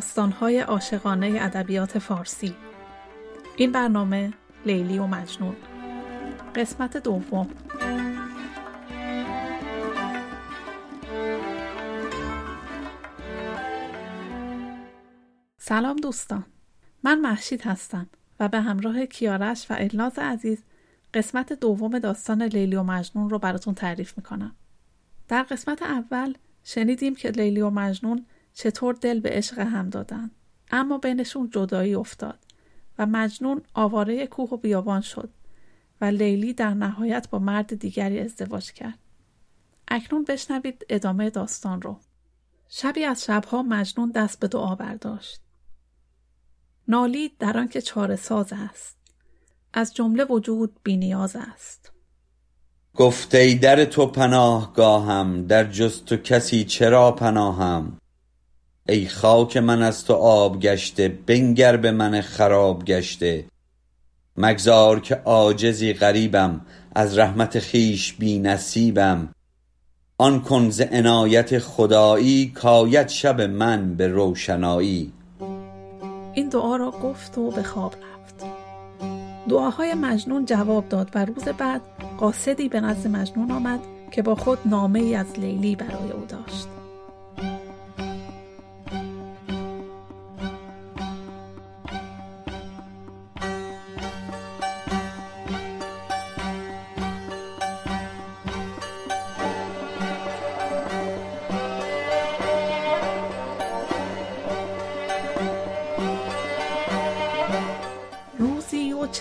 داستانهای عاشقانه ادبیات فارسی. این برنامه لیلی و مجنون. قسمت دوم. سلام دوستان. من محشید هستم و به همراه کیارش و الناز عزیز قسمت دوم داستان لیلی و مجنون رو براتون تعریف می‌کنم. در قسمت اول شنیدیم که لیلی و مجنون چطور دل به عشق هم دادن. اما بینشون جدایی افتاد و مجنون آواره کوه و بیابان شد و لیلی در نهایت با مرد دیگری ازدواج کرد. اکنون بشنوید ادامه داستان رو. شبی از شبها مجنون دست به دعا برداشت. نالید در آنکه چاره ساز است. از جمله وجود بینیاز است. گفته در تو پناهگاهم در جز تو کسی چرا پناهم؟ ای خاک من از تو آب گشته بنگر به من خراب گشته. مگذار که عاجزی غریبم از رحمت خویش بی نصیبم. آن کن ز عنایت خدایی کاید شب من به روشنایی. این دعا را گفت و به خواب رفت. دعاهای مجنون جواب داد و روز بعد قاصدی به نزد مجنون آمد که با خود نامه ای از لیلی برای او داشت.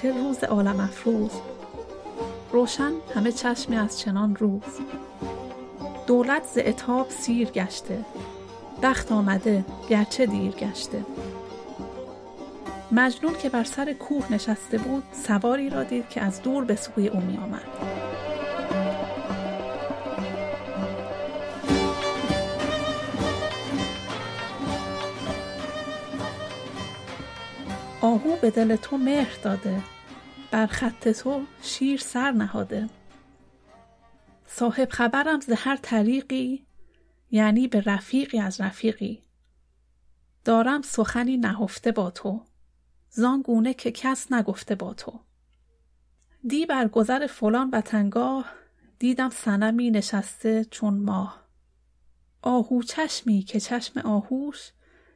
روزی و چه روز عالم افروز. روشن همه چشمی از چنان روز. دولت ز اتاب سیر گشته. بخت آمده گرچه دیر گشته. مجنون که بر سر کوه نشسته بود سواری را دید که از دور به سوی او می آمد. آهو به دل تو مهر داده. بر خط تو شیر سر نهاده. صاحب خبرم ز هر طریقی یعنی به رفیقی از رفیقی. دارم سخنی نهفته با تو. زان گونه که کس نگفته با تو. دی بر گذر فلان وطنگاه دیدم صنمی نشسته چون ماه. آهو چشمی که چشم آهوش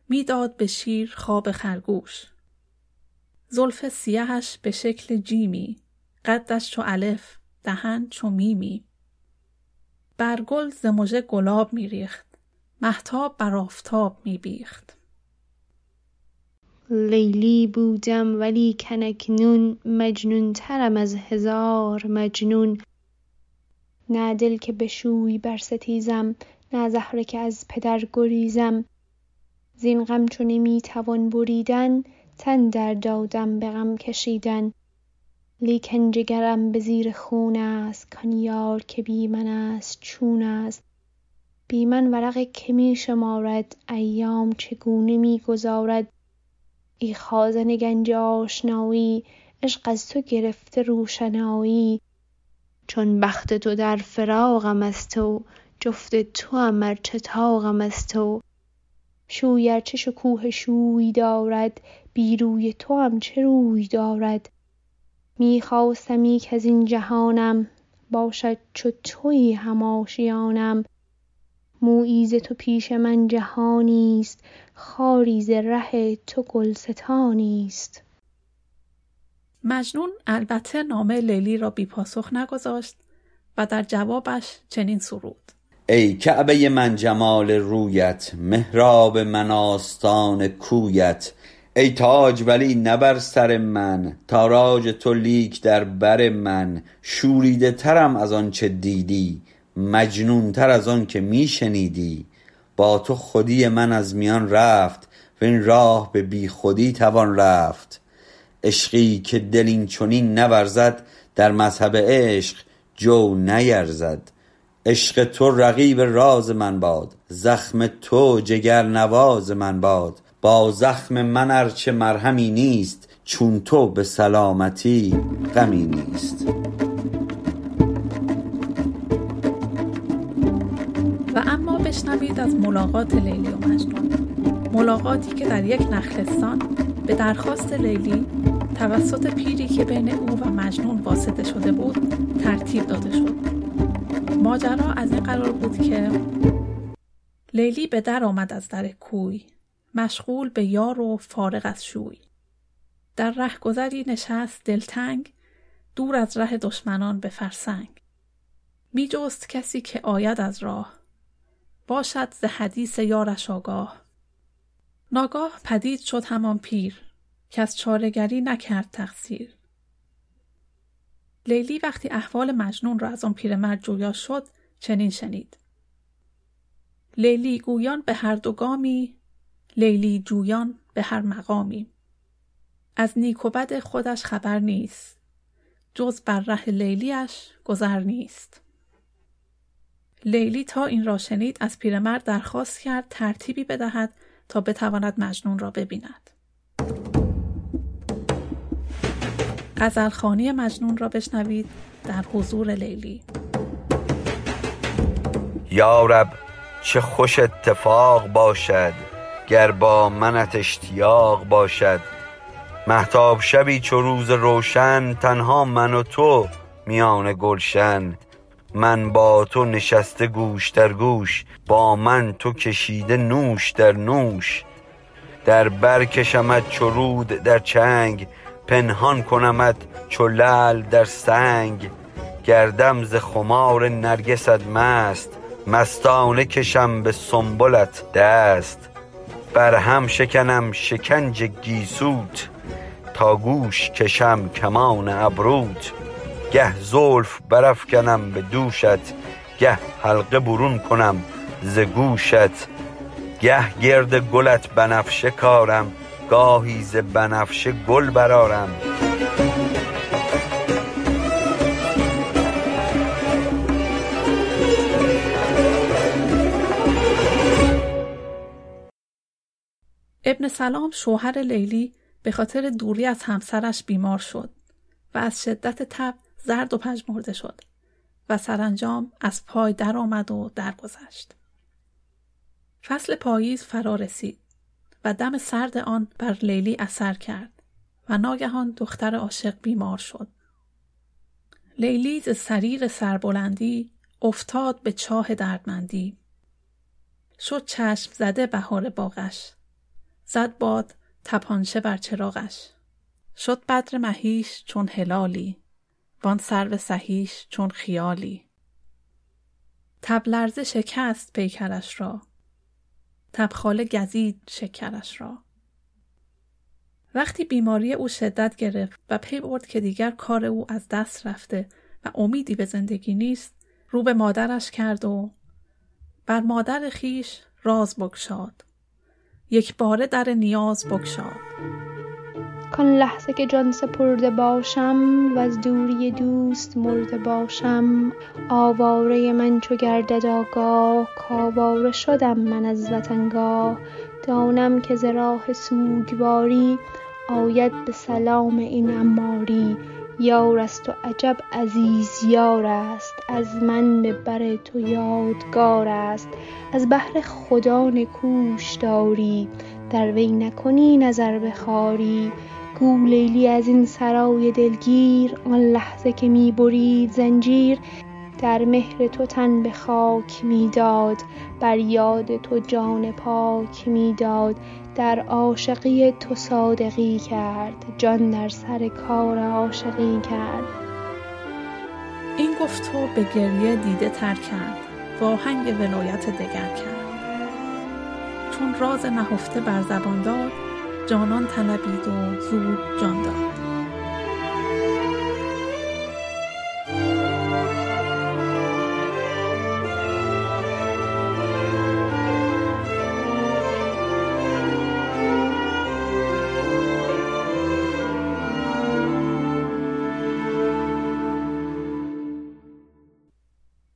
می‌داد به شیر خواب خرگوش. زلف سیهش به شکل جیمی قدش چو الف دهن چو میمی. بر گل ز مژه گلاب میریخت مهتاب بر آفتاب میبیخت. لیلی بودم ولی کنکنون مجنون ترم از هزار مجنون. نه دل که به شوی برستیزم نه زهره که از پدر گریزم. زین غم چو نمی‌توان بریدن تن در دادم به غم کشیدن لیکن جگرم به زیر خون است کان یار که بی من است چون است. بی من ورق که می شمارد ایام چگونه می گذارد؟ ای خازن گنج آشنایی عشق از تو گرفته روشنایی. چون بخت تو در فراقم از تو جفت توام ار چه طاقم از تو. شوی ار چه شکوه شوی دارد بی روی توام چه روی دارد؟ می خواستمی کز این جهانم باشد چو تویی هم آشیانم. مویی ز تو پیش من جهانی است خاری ز ره تو گلستانی است. مجنون البته نامه لیلی را بی پاسخ نگذاشت و در جوابش چنین سرود. ای کعبه من جمال رویت محراب من آستان کویت. ای تاج ولی نه بر سر من تاراج تو لیک در بر من. شوریده ترم از آنچه دیدی مجنون تر از آن که می شنیدی. با تو خودی من از میان رفت وین راه به بی خودی توان رفت. عشقی که دل این چنین نورزد در مذهب عشق جو نیرزد. عشق تو رقیب راز من باد زخم تو جگر نواز من باد. با زخم من ار چه مرهمی نیست چون تو به سلامتی غمی نیست. و اما بشنوید از ملاقات لیلی و مجنون. ملاقاتی که در یک نخلستان به درخواست لیلی توسط پیری که بین او و مجنون واسطه شده بود ترتیب داده شد. ماجرا از این قرار بود که لیلی به در آمد از در کوی مشغول به یار و فارغ از شوی. در رهگذری نشست دلتنگ دور از ره دشمنان به فرسنگ. می جست کسی که آید از راه باشد ز حدیث یارش آگاه. ناگاه پدید شد همان پیر که از چارگری نکرد تقصیر. لیلی وقتی احوال مجنون را از آن پیرمرد جویا شد چنین شنید. لیلی گویان به هر دو گامی لیلی جویان به هر مقامی. از نیک و بد خودش خبر نیست. جز بر ره لیلیش گذر نیست. لیلی تا این را شنید از پیرمرد درخواست کرد ترتیبی بدهد تا بتواند مجنون را ببیند. غزلخانی مجنون را بشنوید در حضور لیلی. یارب چه خوش اتفاق باشد گر با منت اشتیاق باشد. محتاب شبی چو روز روشن تنها من و تو میان گلشن. من با تو نشسته گوش در گوش با من تو کشیده نوش در نوش. در بر کشمت چو در چنگ پنهان کنمت چو در سنگ. گردم ز خمار نرگست مست مستانه کشم به سنبلت دست. بر هم شکنم شکنج گیسوت تا گوش کشم کمان ابروت. گه زلف برافکنم به دوشت گه حلقه برون کنم ز گوشت. گه گرد گلت بنفشه کارم گاهی ز بنفشه گل برارم ابن سلام شوهر لیلی به خاطر دوری از همسرش بیمار شد و از شدت تب زرد و پژمرده شد و سرانجام از پای درآمد و درگذشت. فصل پاییز فرا رسید و دم سرد آن بر لیلی اثر کرد و ناگهان دختر عاشق بیمار شد. لیلی ز سریر سربلندی افتاد به چاه دردمندی. شد چشم زده بهار باغش. زد باد تپانچه بر چراغش. شد بدر مهیش چون هلالی. وان سرو سهیش چون خیالی. تب لرزه شکست پیکرش را. تبخاله گزید شکرش را. وقتی بیماری او شدت گرفت و پی برد که دیگر کار او از دست رفته و امیدی به زندگی نیست رو به مادرش کرد و بر مادر خیش راز بگشاد یک باره در نیاز بگشاد کان لحظه که جان سپرده باشم و از دوری دوست مرده باشم. آواره من چو گردد آگاه کاواره شدم من از وطنگاه دانم که ز راه سوگواری آید به سلام این اماری یار است و عجب عزیز یار است از من به بر تو یادگار است. از بهر خدا نکوش داری در وی نکنی نظر به خواری گو لیلی از این سرای دلگیر آن لحظه که می برید زنجیر در مهر تو تن به خاک می‌داد بر یاد تو جان پاک می‌داد در عاشقی تو صادقی کرد جان در سر کار عاشقی کرد. این گفت و به گریه دیده تر کرد و آهنگ ولایت دگر کرد. چون راز نهفته بر زبان داد جانان طلبید و زود جان داد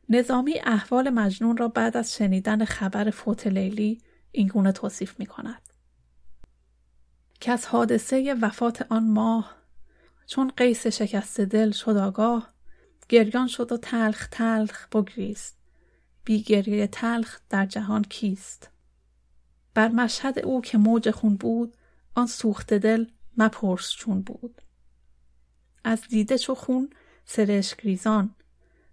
نظامی احوال مجنون را بعد از شنیدن خبر فوت لیلی اینگونه توصیف می کند. که از حادثه وفات آن ماه. چون قیس شکست دل شد آگاه گریان شد و تلخ تلخ بگریست. بی گریه تلخ در جهان کیست؟ بر مشهد او که موج خون بود آن سوخت دل مپرس چون بود. از دیده چو خون سرشک ریزان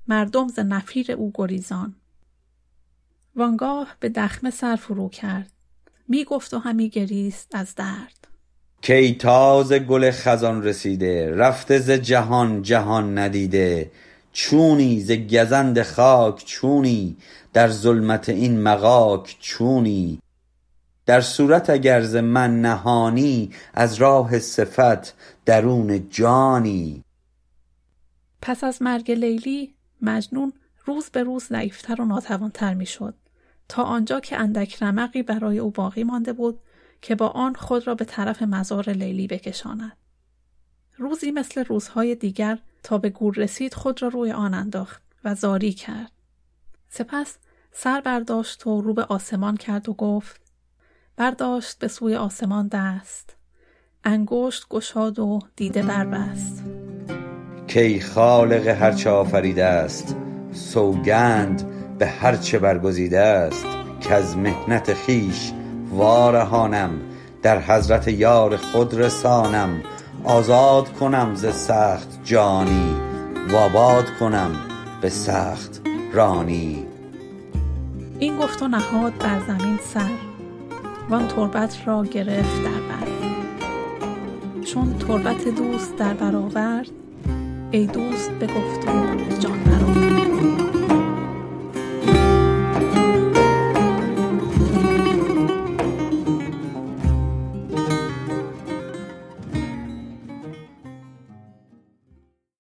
مردم ز نفیر او گریزان. وانگاه به دخمه سر فرو کرد می گفت و همی گریست از درد. کی تازه گل خزان رسیده رفته ز جهان جهان ندیده. چونی ز گزند خاک چونی در ظلمت این مغاک چونی. در صورت اگر ز من نهانی از راه صفت درون جانی. پس از مرگ لیلی مجنون روز به روز ضعیفتر و ناتوانتر می‌شد. تا آنجا که اندک رمقی برای او باقی مانده بود. که با آن خود را به طرف مزار لیلی بکشاند. روزی مثل روزهای دیگر تا به گور رسید خود را روی آن انداخت و زاری کرد. سپس سر برداشت و رو به آسمان کرد و گفت برداشت به سوی آسمان دست. انگشت گشاد و دیده بربست. کی خالق هرچه آفریده است سوگند به هرچه برگزیده است از محنت خیش وارهانم. در حضرت یار خود رسانم. آزاد کنم ز سخت جانی و کنم به سخت رانی. این گفت و نهاد بر زمین سر وان تربت را گرفت در بر. چون تربت دوست در برآورد ای دوست بگفت و جان برآورد